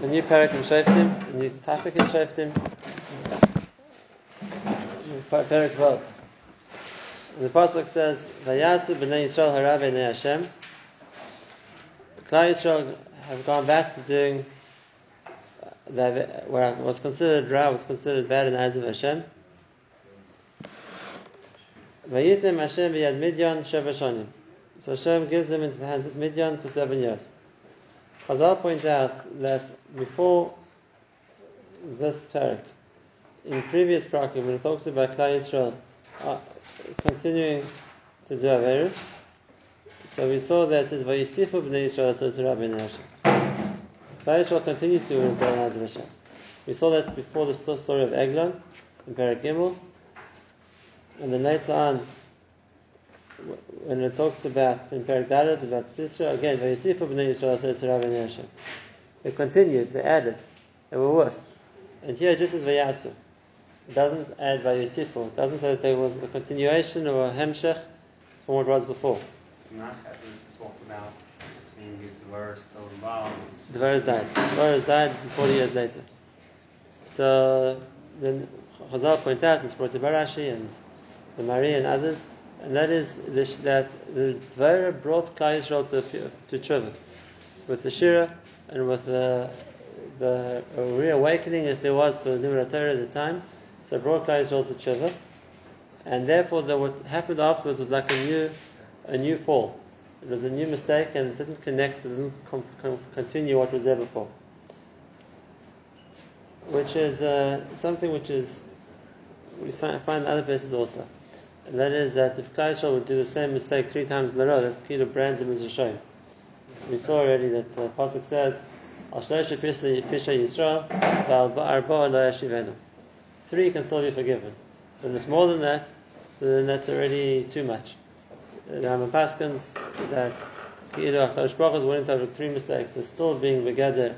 the new parak in Shoftim, the new topic in Shoftim, parak Vav. And the pasuk says, "Vayasu b'nei Yisrael hara b'nei Hashem." Klal Yisrael have gone back to doing uh, that what was considered ra was considered bad in the eyes of Hashem. Vayitim Hashem b'yad Midyan sheva So Hashem gives them into the hands of Midyan for seven years. Chazal points out that before this parak, in previous parakim, when it talks about Klal Yisrael uh, continuing to do Averis, so we saw that it says, Vayisifu b'nei Yisrael so it's Rabbi Hashem. Klal Yisrael continued to against Hashem. We saw that before the story of Eglon in Parak Gimel, and then later on, when it talks about in Parak Dalet about Sisra, again, Vayisifu b'nei Yisrael so it's Rabbi Hashem. They continued, they added, they were worse. And here just as Vayasu. It doesn't add Vayisifu. It doesn't say that there was a continuation or a hemshech from what was before. talked about saying his Devar still involved. Devar died. Devar died 40 years later. So then Chazal point out, brought to Barashi and the Mari and others, and that is that the Dvara brought Klal Yisrael to, to Tshuva with the Shira and with the, the reawakening as there was for the Nimrat Torah at the time. So it brought Klal Yisrael to Tshuva, and therefore the, what happened afterwards was like a new, a new fall. It was a new mistake and it didn't connect, it didn't com- com- continue what was there before. Which is uh, something which is, we find in other places also. And that is that if Klal would do the same mistake three times in a row, that Kilo brands him as a shame. We saw already that uh, Pasuk says, Three can still be forgiven. When it's more than that, then that's already too much. The Rambam Paskins that Ki'ilu HaKadosh Baruch is willing to have three mistakes, is still being begader,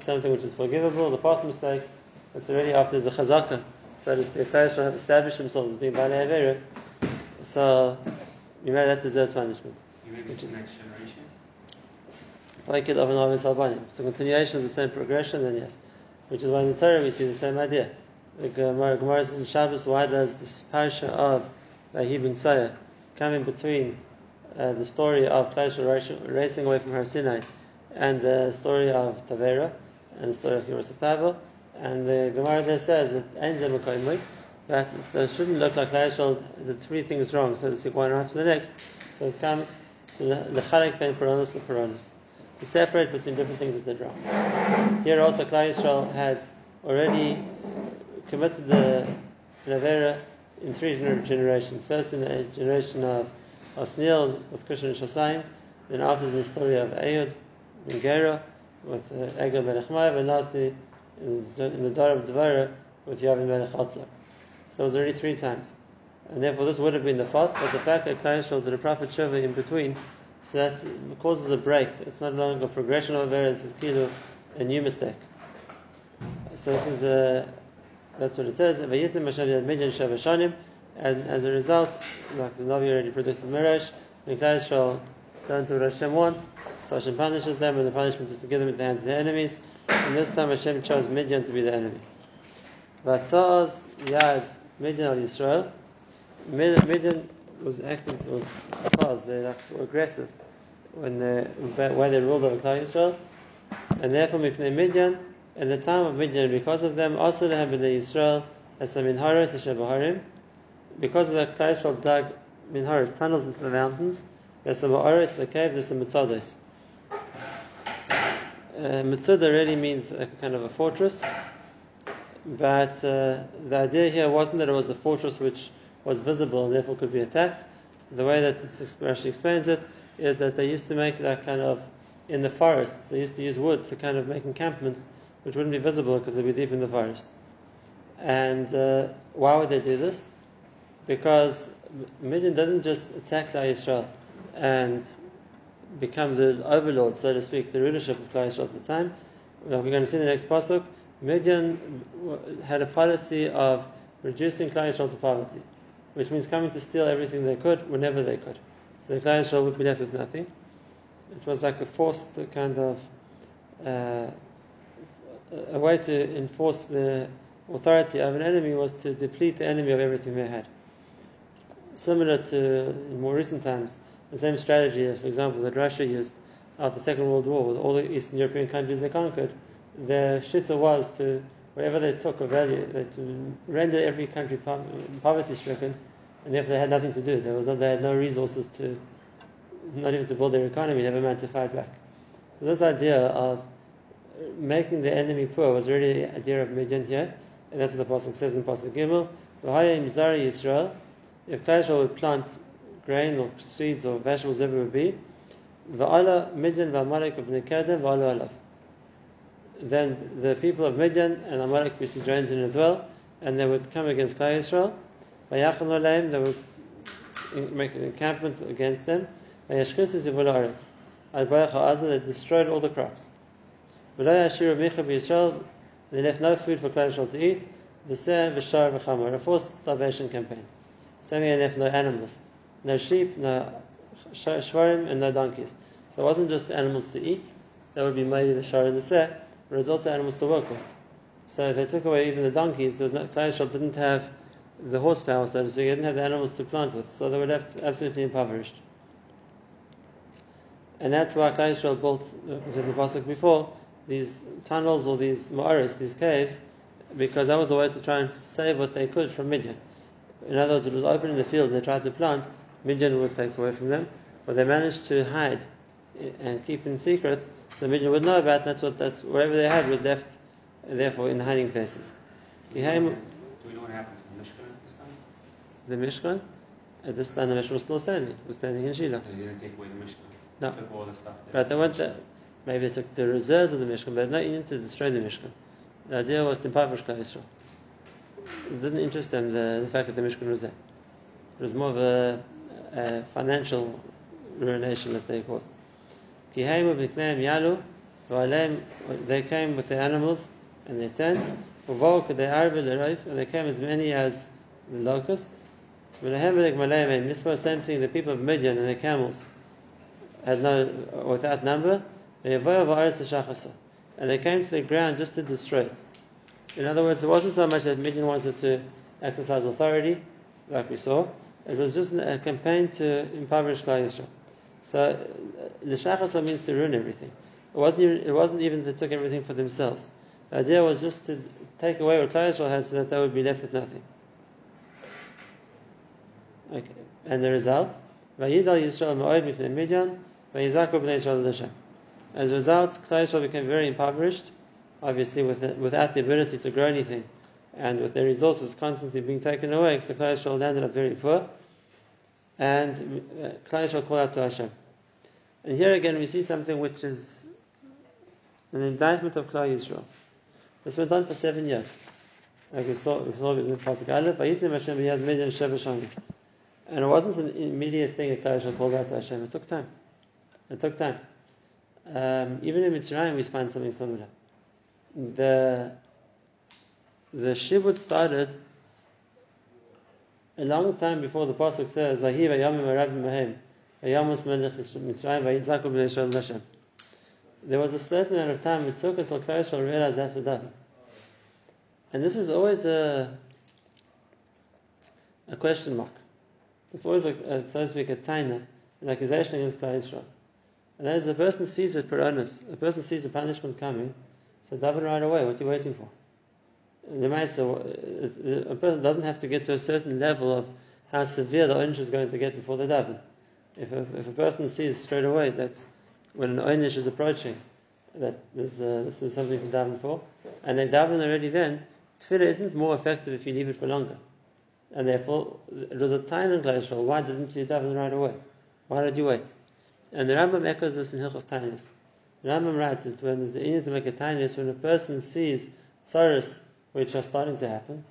something which is forgivable. The fourth mistake, it's already after the chazaka, so to speak. Klal have established themselves as being Baalei Avera, so you know that deserves punishment. You mean the next generation? It of an Avis Albanim. It's a continuation of the same progression, then yes. Which is why in the Torah we see the same idea. The Gemara, Gemara says in Shabbos, why does this parasha of Vahibun Tzayah come in between uh, the story of Klal racing away from Har Sinai and the story of Tavera and the story of Kibbutz And the Gemara there says that ends of Makayim, that it shouldn't look like Klal the three things wrong, so speak, one after the next. So it comes to the Chalek Ben Peronis the Peronis. To separate between different things that did wrong. Here also Klal had already committed the Navera in three generations. First in the generation of Osniel with Kushon and Shasayim, then after the story of Ayud and Gera with uh, Egel ben and lastly in, the Dar of Devara with Yavin ben Echatza. So it was already three times. And therefore this would have been the fault, but the fact that Yisrael did a prophet Sheva in between, so that causes a break. It's not longer progression of error, this is kilo, a new mistake. So this is a that's what it says. And as a result, like the Navi already predicted Mirash, when Klal Yisrael don't do what Hashem wants, so Hashem punishes them, and the punishment is to give them the hands of their enemies. And this time Hashem chose Midian to be the enemy. Vatzaz Yad Midian al Yisrael. Midian was acting was because they were aggressive when they when they ruled over Klal Yisrael, and therefore Mipnei Midian in the time of Midian, because of them, also they have been Israel as some minharos Baharim. Because of that, Klal Yisrael dug minharos, tunnels into the mountains. There's some ma'aris, the cave, there's some mitzados. Uh, really means a kind of a fortress, but uh, the idea here wasn't that it was a fortress which was visible and therefore could be attacked. The way that Rashi explains it is that they used to make that kind of in the forests. They used to use wood to kind of make encampments which wouldn't be visible because they'd be deep in the forest. And uh, why would they do this? Because Midian didn't just attack Klal Yisrael and become the overlord, so to speak, the rulership of Yisrael at the time. We're going to see in the next pasuk. Midian had a policy of reducing Yisrael to poverty, which means coming to steal everything they could whenever they could. So Klal Yisrael would be left with nothing. It was like a forced kind of uh, a way to enforce the authority of an enemy was to deplete the enemy of everything they had. Similar to in more recent times, the same strategy, as for example, that Russia used after the Second World War with all the Eastern European countries they conquered, their shitta was to, whatever they took of value, they to render every country poverty stricken, and therefore they had nothing to do. There was no, they had no resources to, not even to build their economy, never mind to fight back. So this idea of making the enemy poor was really the idea of Midian here, and that's what the Pasuk says in Pasuk Gimel. If Klashal would plant grain or seeds or vegetables, it would be, Midian ibn alav. Then the people of Midian and Amalek we see joins in as well, and they would come against. Vayachan Olayim, they would make an encampment against them. Vayashchis Zivul Aretz. Al-Bayach HaAzah, they destroyed all the crops. V'lo Yashiru Micha b'Yisrael, they left no food for Klal Yisrael to eat. V'seh v'shar v'chamor, a forced starvation campaign. Same they left no animals, no sheep, no shvarim, and no donkeys. So it wasn't just animals to eat, that would be maybe the shar and the seh, but it was also animals to work with. So if they took away even the donkeys, the Klal didn't have the horsepower, so to speak, they didn't have the animals to plant with, so they were left absolutely impoverished. And that's why Yisrael built, uh, as in the pasuk before, these tunnels or these ma'aris, these caves, because that was a way to try and save what they could from Midian. In other words, it was open in the field, they tried to plant, Midian would take away from them, but they managed to hide and keep in secret, so the Midian would know about. That's what that's whatever they had was left, therefore, in hiding places. Do we know what happened to the Mishkan at this time? The Mishkan, at this time, the Mishkan was still standing. It was standing in Shiloh. They didn't take away the Mishkan. No. They took all the stuff. Right, they went there. Maybe they took the reserves of the Mishkan, but not even to destroy the Mishkan. The idea was to impoverish Klal Yisrael. It didn't interest them the, the fact that the Mishkan was there. It was more of a, a financial ruination that they caused. They came with their animals and their tents, and they came as many as the locusts. Same thing, the people of Midian and their camels had no, without number, and they came to the ground just to destroy it. In other words, it wasn't so much that Midian wanted to exercise authority, like we saw. It was just a campaign to impoverish Klal Yisrael. So, uh, l'shachasa means to ruin everything. It wasn't even, it wasn't even they took everything for themselves. The idea was just to take away what Klal Yisrael had so that they would be left with nothing. Okay. And the result, Vayidal Yisrael ma'od mifnei Midian, vayizaku b'nei Yisrael l'Hashem. As a result, Klal Yisrael became very impoverished, obviously with, without the ability to grow anything, and with their resources constantly being taken away, so Klal Yisrael up very poor, and uh, Klal Yisrael called out to Hashem. And here again we see something which is an indictment of Klal Yisrael. This went on for seven years. Like we saw, we saw in Pasuk Aleph, Hashem b'yad. And it wasn't an immediate thing that Klal Yisrael called out to Hashem. It took time. It took time. Um, even in Mitzrayim, we find something similar. The the shibud started a long time before the pasuk says, "Vahi vayamim arabim mahem, vayamus melech Mitzrayim b'nei Yisrael Hashem." There was a certain amount of time it took until Klal Yisrael realized that. And this is always a a question mark. It's always a, a so to speak a taina, an accusation against Klal Yisrael. And as a person sees it, peronis, a person sees the punishment coming, so daven right away. What are you waiting for? The Maisa, a person doesn't have to get to a certain level of how severe the onish is going to get before the daven. If a, if a person sees straight away that when an onish is approaching, that this, uh, this is something to daven for, and they daven already then, tefillah isn't more effective if you leave it for longer. And therefore, it was a time in Glacial. Why didn't you daven right away? Why did you wait? And the Rambam echoes this in Hilchos Tainis. The Rambam writes that when there's a need to make a Tainis, when a person sees tsaris which are starting to happen,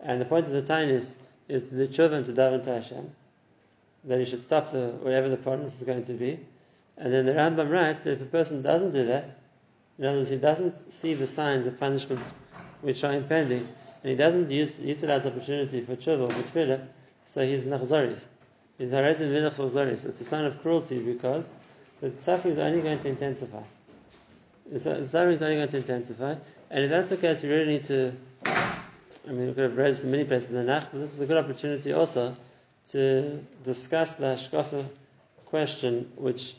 and the point of the Tainis is to do tshuva to daven to Hashem, then you should stop the, whatever the promise is going to be. And then the Rambam writes that if a person doesn't do that, in other words, he doesn't see the signs of punishment which are impending, and he doesn't use, utilize opportunity for or for tefillah, so he's nachzaris He's is Harezin Milach It's a sign of cruelty because the suffering is only going to intensify. the suffering is only going to intensify. And if that's the case, we really need to. I mean, we could have raised many places in the Nach, but this is a good opportunity also to discuss the Hashkafa question, which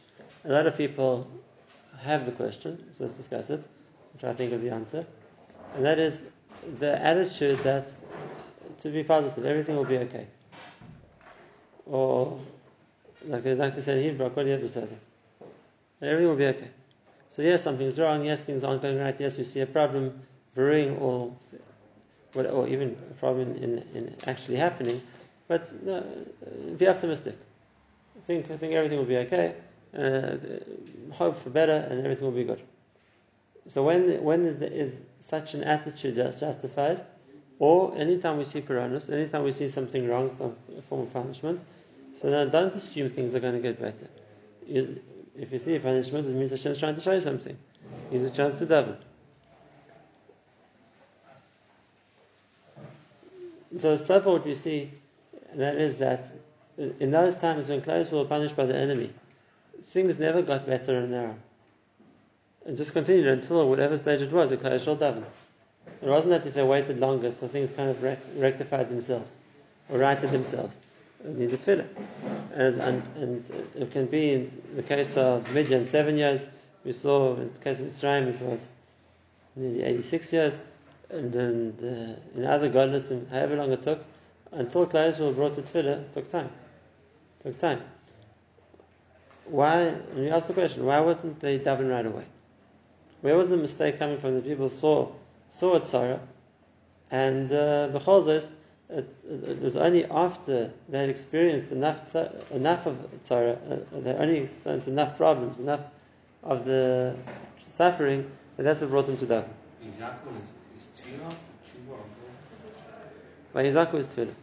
a lot of people have the question, so let's discuss it, try to think of the answer. And that is the attitude that to be positive, everything will be okay. Or, like I like to say in Hebrew, everything will be okay. So yes, something's wrong, yes, things aren't going right, yes, we see a problem brewing or or even a problem in, in actually happening, but no, be optimistic. I think I think everything will be okay. Uh, hope for better, and everything will be good. So when when is, the, is such an attitude justified? Or anytime we see piranhas, anytime we see something wrong, some form of punishment, so now don't assume things are going to get better. If you see a punishment, it means Hashem is trying to show you something. Use a chance to daven. So, so far what we see, and that is that uh, in those times when Klai were punished by the enemy, things never got better and narrow. And just continued until whatever stage it was, the Klai Yisrael davened. It wasn't that if they waited longer, so things kind of rectified themselves or righted themselves. They needed tefillah. And, and, and, it can be in the case of Midian, seven years. We saw in the case of Mitzrayim, it was nearly 86 years. And then the, in other godless, and however long it took, until Klai were brought to tefillah, it took time. It took time. Why? And we asked the question, why wouldn't they daven right away? Where was the mistake coming from? The people saw saw a tzara, and uh, it, it, was only after they had experienced enough enough of tzara, uh, they only experienced enough problems, enough of the suffering, that that's what brought them to daven. Exactly, is, is tefillah, tshuva, or both? Yizaku is tefillah.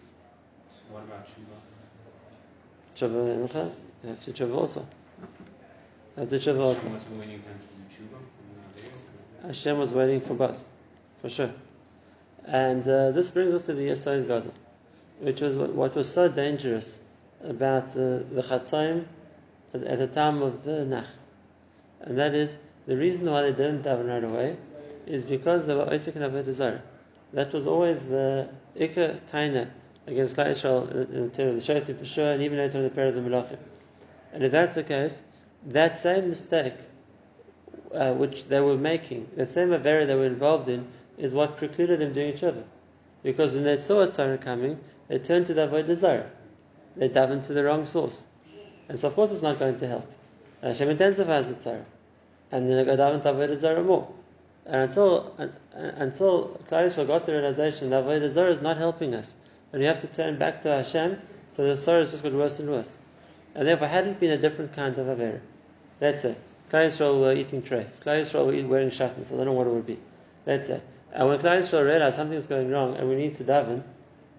What about tshuva? Tshuva, you have to tshuva also. You have to tshuva also. Hashem was waiting for both for sure. And uh, this brings us to the Yesod Gadol, which was what was so dangerous about uh, the Chatzayim at, at, the time of the Nach. And that is, the reason why they didn't daven right away is because they were Isaac and Avodah That was always the Ikka Taina against Klal Yisrael in the term of the Shaitim for sure, and even later in the period of the Melachim. And if that's the case, that same mistake uh, which they were making, that same Avera they were involved in, is what precluded them doing tshuva. Because when they saw a tzara coming, they turned to the avodah zarah. They davened to the wrong source. And so of course it's not going to help. And Hashem intensifies the tzara. And then they go daven to avodah zarah more. And until, until Klal got the realization that avodah zarah is not helping us, and we have to turn back to Hashem, so the sorrow just got worse and worse. And therefore, had it been a different kind of Avera, let's say, Klal Yisrael were eating treif, Klal Yisrael were wearing shatnez, I don't know what it would be. Let's say, and when Klal Yisrael realized something's going wrong and we need to daven,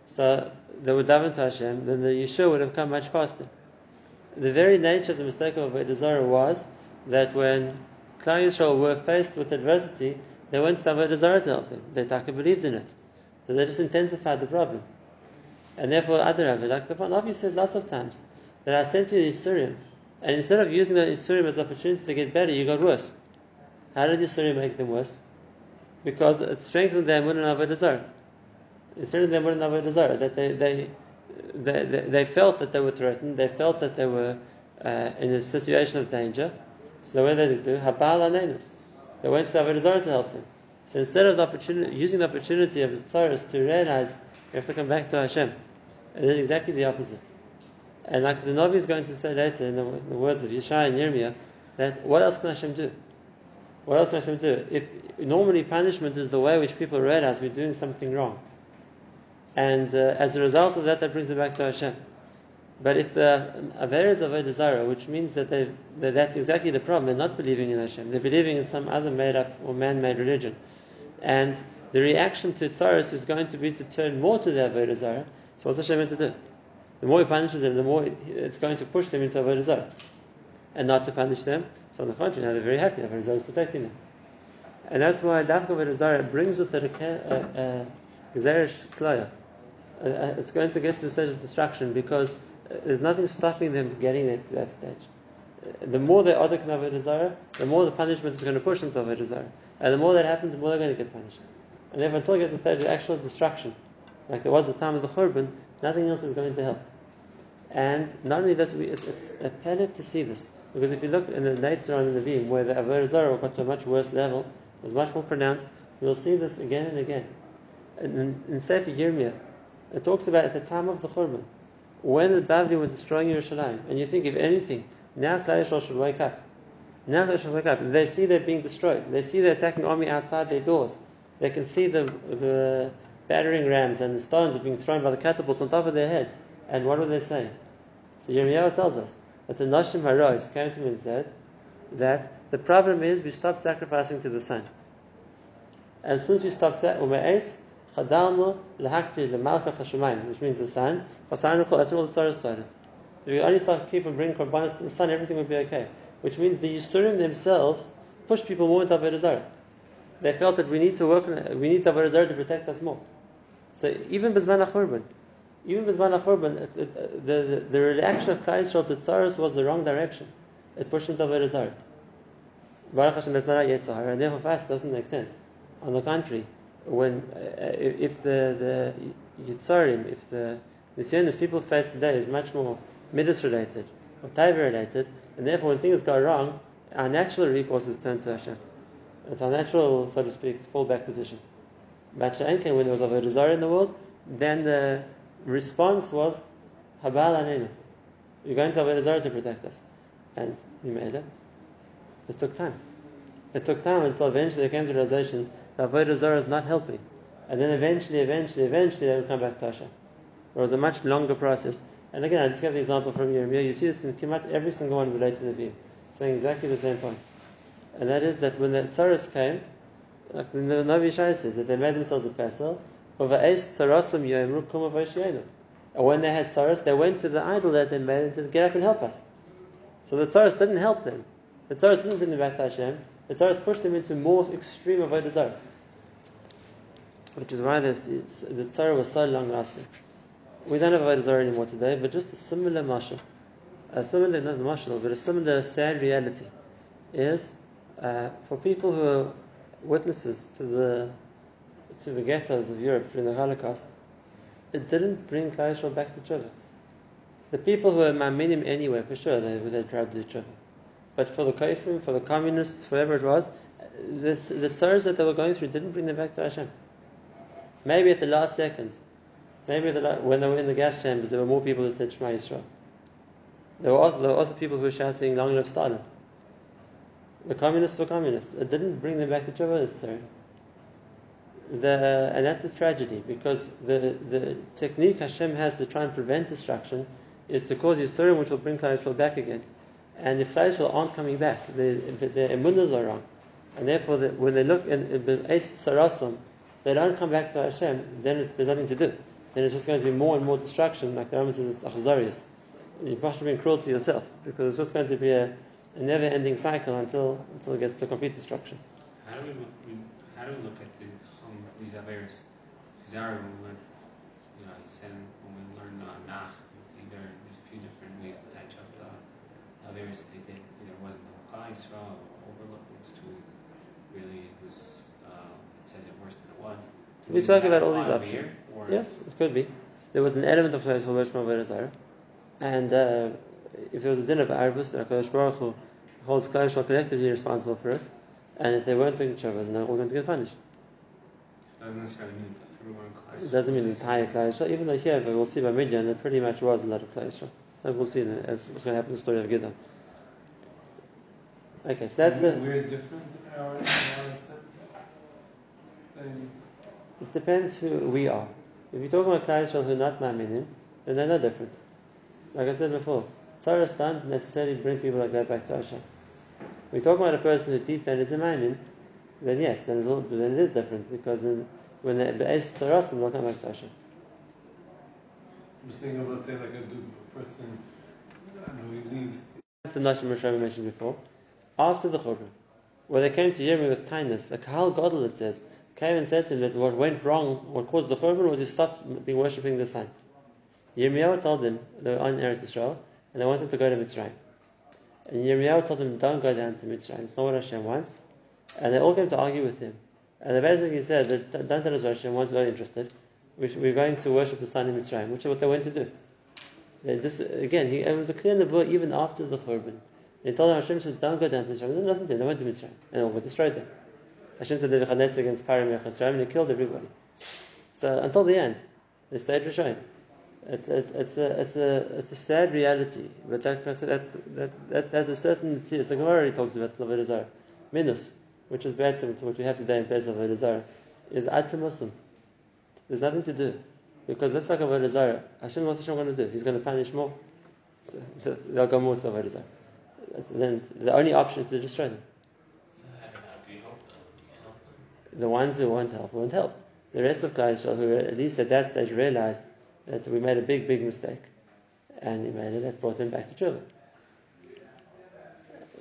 so they would daven to Hashem, then the Yeshua would have come much faster. The very nature of the mistake of Avodah was that when Klal Yisrael were faced with adversity, they went to Avodah Zarah to help them. They taka believed in it. So they just intensified the problem. And therefore, other Avodah, like the Navi says lots of times, that I sent you the Yisurim, and instead of using the Yisurim as an opportunity to get better, you got worse. How did Yisurim make them worse? Because it strengthened their emunah and. It strengthened their emunah and that they, they they, they, they, felt that they were threatened. They felt that they were uh, in a situation of danger. So what did they do? Habal anenu. They went to avodah to help them. So instead of the opportunity, using the opportunity of the tzaras to realize you have to come back to Hashem, and then exactly the opposite. And like the Navi is going to say later in the, in the words of Yeshaya and Yirmiyah, that what else can Hashem do? What else can Hashem do? If normally punishment is the way which people realize we're doing something wrong, and uh, as a result of that, that brings it back to Hashem. But if the averas of Avodah which means that, that that's exactly the problem, they're not believing in Hashem, they're believing in some other made-up or man-made religion, and the reaction to tzaras is going to be to turn more to the Avodah. So what's Hashem meant to do? The more he punishes them, the more it's going to push them into Avodah and not to punish them so on the contrary, now they're very happy Rizal is protecting them. And that's why Dafka Rizara brings with it a Gzerish Klaya. Uh, uh, it's going to get to the stage of destruction because uh, there's nothing stopping them getting it to that stage. Uh, the more they are the Avodah Zarah, the more the punishment is going to push them to Avodah Zarah. And the more that happens, the more they're going to get punished. And if until it gets to the stage of actual destruction, like there was the time of the Churban, nothing else is going to help. And not only this, we, it's, a panic to see this. Because if you look in the later on in the Vim, where the Avodah Zarah got to a much worse level, it was much more pronounced, you'll see this again and again. In, in Sefer Yirmiyah, it talks about at the time of the Churban, when the Bavli were destroying Yerushalayim, and you think, if anything, now Klal Yisrael should wake up. Now Klal should wake up. They see they're being destroyed. They see the attacking army outside their doors. They can see the, the battering rams and the stones are being thrown by the catapults on top of their heads. And what do they say? So Yirmiyahu tells us that the Nashim Harois came to him and said that the problem is we stopped sacrificing to the sun. And since we stopped that, chadalnu lahakti lemalchas hashemayim, which means the sun. That's where all the Torah started. If we only start keep and bring korbanos to the sun, everything would be okay. Which means the Yisurim themselves push people more into Avodah. They felt that we need to work we need Avodah to protect us more. So even Bizman HaChurban, even Bizman HaChurban, uh, uh, the, the, the reaction of Klal Yisrael to Tsaros was the wrong direction. It pushed them to Avodah Zarah. Baruch Hashem, that's not our Yetzirah, and therefore fast doesn't make sense. On the contrary, when uh, uh if the the Yitzarim, if the Nisyonis people face today is much more midas related or taiva related, and therefore when things go wrong, our natural recourse is turned to Hashem. It's our natural, so to speak, fallback position. But when there was a desire in the world, then the response was Habal Anenu. You're going to have a to protect us. And he made it. It took time. It took time until eventually they came to the realization that Zarah is not helping. And then eventually, eventually, eventually they would come back to Hashem. It was a much longer process. And again, I just gave the example from Yirmiyah. You see this in Kimat, every single one related to the view, saying exactly the same point. And that is that when the Tsaras came, like the Navi Shai says, that they made themselves a vessel, when they had Tsaras, they went to the idol that they made and said, Get up and help us. So the Tsaras didn't help them. The Tsaras didn't bring them back to Hashem. The Tsaras pushed them into more extreme Avodah Zarah. Which is why this, the Tzara was so long lasting. We don't have Avodah Zarah anymore today, but just a similar mashal, a similar, not mashal, but a similar sad reality is uh, for people who are witnesses to the to the ghettos of Europe during the Holocaust, it didn't bring Klal back to Tshuva. The people who were Ma'aminim anyway, for sure, they, they tried to do Tshuva. But for the Kaifrim, for the communists, whoever it was, this, the tsars that they were going through didn't bring them back to Hashem. Maybe at the last second, maybe the, when they were in the gas chambers, there were more people who said Shema Yisrael. There were, also, there were other people who were shouting Long live Stalin. The communists were communists. It didn't bring them back to Tshuva necessarily. The, and that's a tragedy because the, the technique Hashem has to try and prevent destruction is to cause Yisurim which will bring Klal back again. And if Klal aren't coming back, their emunas are wrong. And therefore, the, when they look in, in Sarasam, they don't come back to Hashem, then there's nothing to do. Then it's just going to be more and more destruction, like the Rambam says, it's achzarius. You must been cruel to yourself, because it's just going to be a, a never-ending cycle until until it gets to complete destruction. How do we how do we look at the, um, these Averis? Zara, when we learned, you know, he said when we learned uh, Nach, either there's a few different ways to touch up the Averis that they did. Either it wasn't the Klal Yisrael or overlooked, it was too really it was uh, it says it worse than it was. So we spoke about all these options. Yes, it could be. There was an element of Klal Yisrael Avodah and uh, if there was a din of Arabus, the Hakadosh Baruch Hu holds Klal Yisrael collectively responsible for it, and if they weren't doing tshuva, then they're all going to get punished. It doesn't necessarily mean everyone in It doesn't mean the entire Yisrael, even though here we'll see by Midian, it pretty much was a lot of Klal Yisrael. We'll see what's going to happen in the story of Gidon. Okay, so that's we're, the. We're different in our, in our sense. It depends who we are. If you're talking about Yisrael who are not Ma'aminim, then they're no different. Like I said before, Tsaras don't necessarily bring people like that back to Hashem. We're talking about a person who deep down is a Ma'amin, then yes, then, then it is different because then, when they're Be'ez Tsaras, they'll come back to Hashem. I'm just thinking about, say, like a person, I don't know, he leaves. The Nashim Rosh mentioned before, after the Churban, where they came to Yirmiyah with kindness, a Kahal Gadol, it says, came and said to him that what went wrong, what caused the Churban, was he stopped being worshipping the sun. Yirmiyahu told them they were on Eretz Israel and they wanted to go to Mitzrayim. And Yirmiyahu told them, don't go down to Mitzrayim. It's not what Hashem wants. And they all came to argue with him. And they basically said that don't tell us Hashem we're not interested. We're going to worship the sun in Mitzrayim, which is what they went to do. And This, again, he, it was a clear nevuah even after the Churban. He told them, Hashem says, don't go down to Mitzrayim. They listened to him. They went to Mitzrayim. And all were destroyed them. Hashem said Nebuchadnezzar against Parim and he killed everybody. So until the end, they stayed Rishayim. It's, it's, it's, a, it's, a, it's a sad reality, but I that's, that, that, that's a certain tziyas. The Gemara talks about Zarah. Minus, which is bad to what we have today in Pesach Avodah Zarah, is Atzim Muslim. There's nothing to do. Because that's like Avodah Zarah. Hashem, what's Hashem going to do? He's going to punish more. They'll go more to Avodah Zarah. Then the only option is to destroy them. So how, how can you help them? You can help them. The ones who want help won't help. The rest of Klal Yisrael, who at least at that stage realized that we made a big, big mistake, and he made it, that brought them back to tshuva.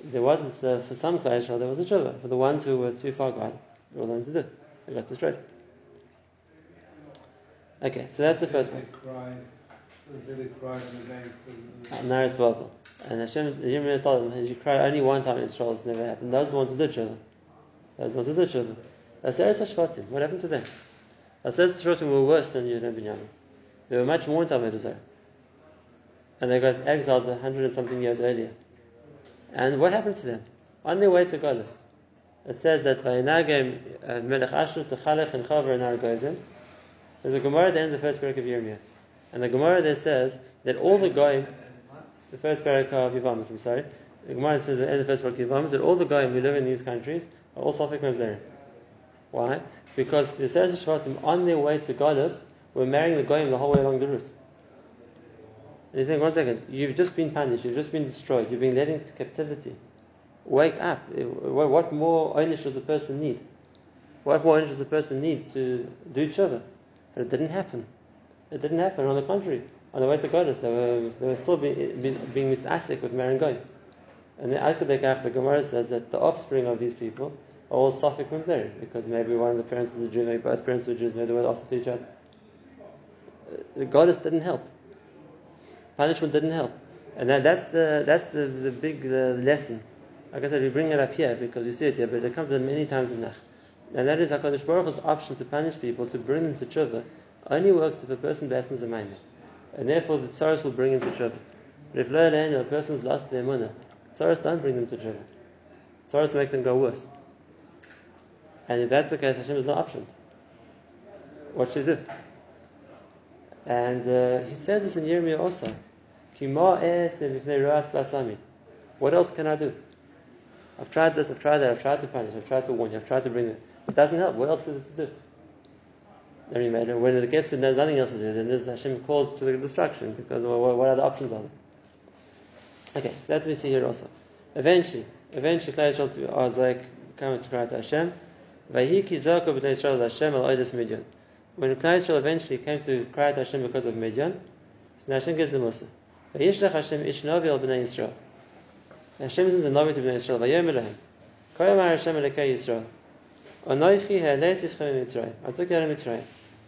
There wasn't, uh, for some Klal Yisrael, there was a tshuva. For the ones who were too far gone, there were nothing to do. They got destroyed. Okay, so that's the first They point. cried. They say they cried on the banks of the. Naris Babel. And Hashem, the Yirmiyah told them, you cry only one time in Israel, it's never happened. Those ones who did tshuva. Those ones who did tshuva. Aseret Hashvatim, what happened to them? Aseret Hashvatim were worse than Yehuda and. They were much more in Talmud Zarah. And they got exiled a hundred and something years earlier. And what happened to them? On their way to Golis. It says that Vayinagem uh, Melech Ashur Techalech and Chavar and Argozim. There's a Gemara at the end of the first parak of Yirmiyah. And the Gemara there says that all the Goyim, the first parak of Yavamas, I'm sorry, the Gemara says at the end of the first parak of Yavamas that all the Goyim who live in these countries are all Sophic Mamzerim. Why? Because the Seres Shvatim on their way to Golis were marrying the Goyim the whole way along the route. And you think, one second, you've just been punished, you've just been destroyed, you've been led into captivity. Wake up. What more onus does a person need? What more onus does a person need to do tshuva? But it didn't happen. It didn't happen. On the contrary, on the way to Golis, they were, they were still being, being, being misasik with Goy. And the Al-Qadekach, the Gemara says that the offspring of these people are all Sophic Mamzeri, because maybe one of the parents was a Jew, maybe both parents were Jews, maybe they were also to each other. The Golis didn't help. Punishment didn't help. And that, that's the that's the, the big uh, lesson. Like I said, we bring it up here because we see it here, but it comes in many times in Nach. And that is HaKadosh Baruch Hu's option to punish people, to bring them to tshuva, only works if a person battles a maimah. And therefore the tzaros will bring him to tshuva. But if lo a person's lost their munah, tzaros don't bring them to tshuva. Tzaros make them go worse. And if that's the case, Hashem has no options. What should he do? And uh, he says this in Yirmiyah also. What else can I do? I've tried this, I've tried that, I've tried to punish, I've tried to warn you, I've tried to bring it. It doesn't help. What else is it to do? I mean, when it gets to there's nothing else to do, then this Hashem calls to the destruction because what, other options are there? Okay, so that's what we see here also. Eventually, eventually, Klal Yisrael are like coming to cry to Hashem. When Klal Yisrael eventually came to cry to Hashem because of Midian, so Hashem gives the Musa. Vayishlech Hashem ish navi al b'nei Yisrael. Hashem sends a navi to b'nei Yisrael. Vayom Elohim. Koyamar Hashem elokei Yisrael. Anoichi ha'eles yischem mitzrayim. I took you out of Mitzrayim.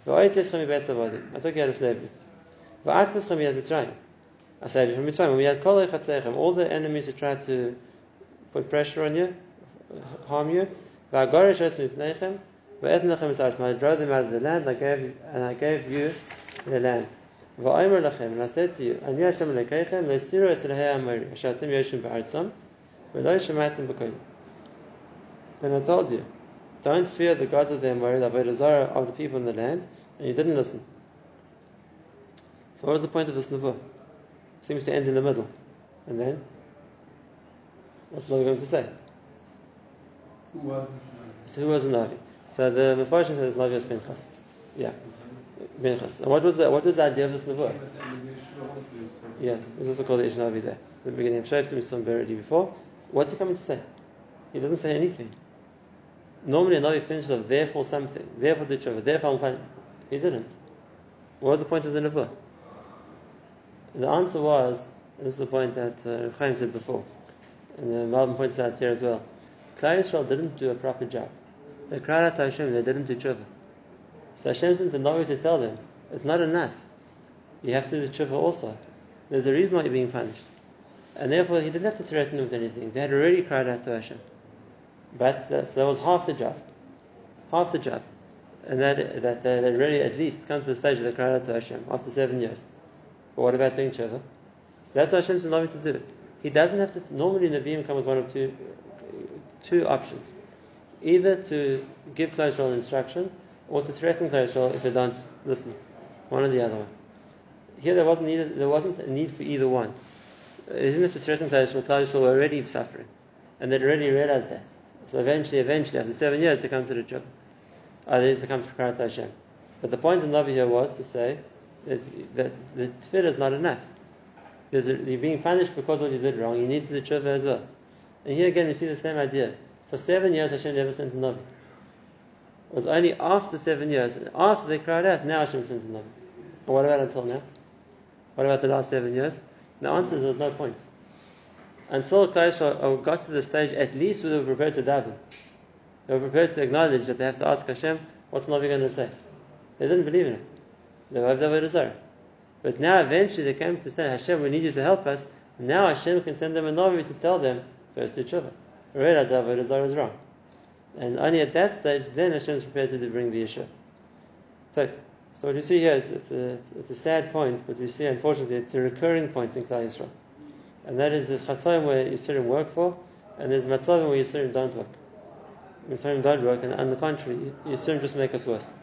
V'oit yischem mibeis avodim. I took you out of slavery. V'at yischem miyad Mitzrayim. I saved you from Mitzrayim. Miyad kol echatzeichem. All the enemies who tried to put pressure on you, harm you. V'agorish es mipneichem. V'et lechem es I drove them out of the land. I gave and I gave you the land. V'omer lechem. And I said to you, Ani Hashem lekeichem le'siru es elhei amori. Ashatim yoshim ba'artzom. V'lo shematzim b'koyim. Then I told you, don't fear the gods of the Amori, the Avodah of the people in the land, and you didn't listen. So what was the point of this nevuah? Seems to end in the middle. And then? What's the Navi going to say? Who was this man? So who was the Navi? So the Mepharshim says Navi was Pinchas. Yeah, And what was the, what was the idea of this nevuah? Yes, it was also called the Ish Navi there. The beginning of Shoftim, we saw him already before. What's he coming to say? He doesn't say anything. Normally a Navi finishes off, therefore something, therefore the tshuva, therefore I'm fine. He didn't. What was the point of the Nevuah? The answer was, this is the point that uh, Chaim said before, and uh, Malbim points out here as well. Klal Yisrael didn't do a proper job. They cried out to Hashem, they didn't do tshuva. So Hashem sent the Navi to tell them, it's not enough. You have to do tshuva also. There's a reason why you're being punished. And therefore, he didn't have to threaten them with anything. They had already cried out to Hashem. But that, so that was half the job. Half the job. And that, that they had already at least come to the stage where they cried out to Hashem after seven years. But what about doing tshuva? So that's what Hashem's allowing to do. He doesn't have to. Normally, Nevi'im come with one of two, two options: either to give Yisrael instruction, or to threaten Klal if they don't listen. One or the other one. Here, there wasn't there wasn't a need for either one. They didn't have to threaten Klal Yisrael. Klal Yisrael were already suffering, and they'd already realized that. So eventually, eventually, after seven years, they come to the job. Uh, they come to to Hashem. But the point of Navi here was to say that, that the tefillah is not enough. A, you're being punished because what you did wrong. You need to do as well. And here again, we see the same idea. For seven years, Hashem never sent a Navi. It was only after seven years, after they cried out, now Hashem a Navi. And what about until now? What about the last seven years? The answer is there was no point. Until Klal uh, got to the stage, at least we were prepared to daven. They were prepared to acknowledge that they have to ask Hashem, what's Navi going to say? They didn't believe in it. They were Avodah But now eventually they came to say, Hashem, we need you to help us. Now Hashem can send them a Navi to tell them, first to tshuva. Realize Avodah Zarah is wrong. And only at that stage, then Hashem is prepared to bring the issue. So, so what you see here is it's a, it's, a sad point, but we see unfortunately it's a recurring point in Klal Yisrael. And that is this Chatoim where Yisurim work for, and there's Matzavim where Yisurim don't work. Yisurim don't work, and on the contrary, Yisurim just make us worse.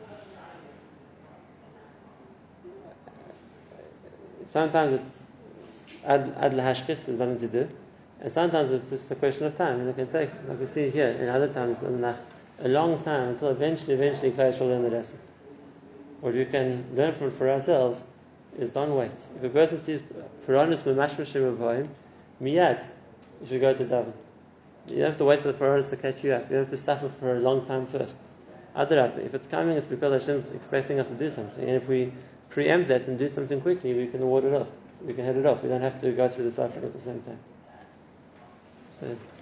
Sometimes it's ad, ad there's nothing to do. And sometimes it's just a question of time. And it can take, like we see here, in other times, a long time until eventually, eventually, Klal will learn the lesson. What we can learn from for ourselves is don't wait. If a person sees Puranis Mamashmashim Avoim, miyad, you should go to Daven. You don't have to wait for the Puranis to catch you up. You don't have to suffer for a long time first. Adarab, if it's coming, it's because Hashem is expecting us to do something. And if we preempt that and do something quickly, we can ward it off. We can head it off. We don't have to go through the suffering at the same time. So.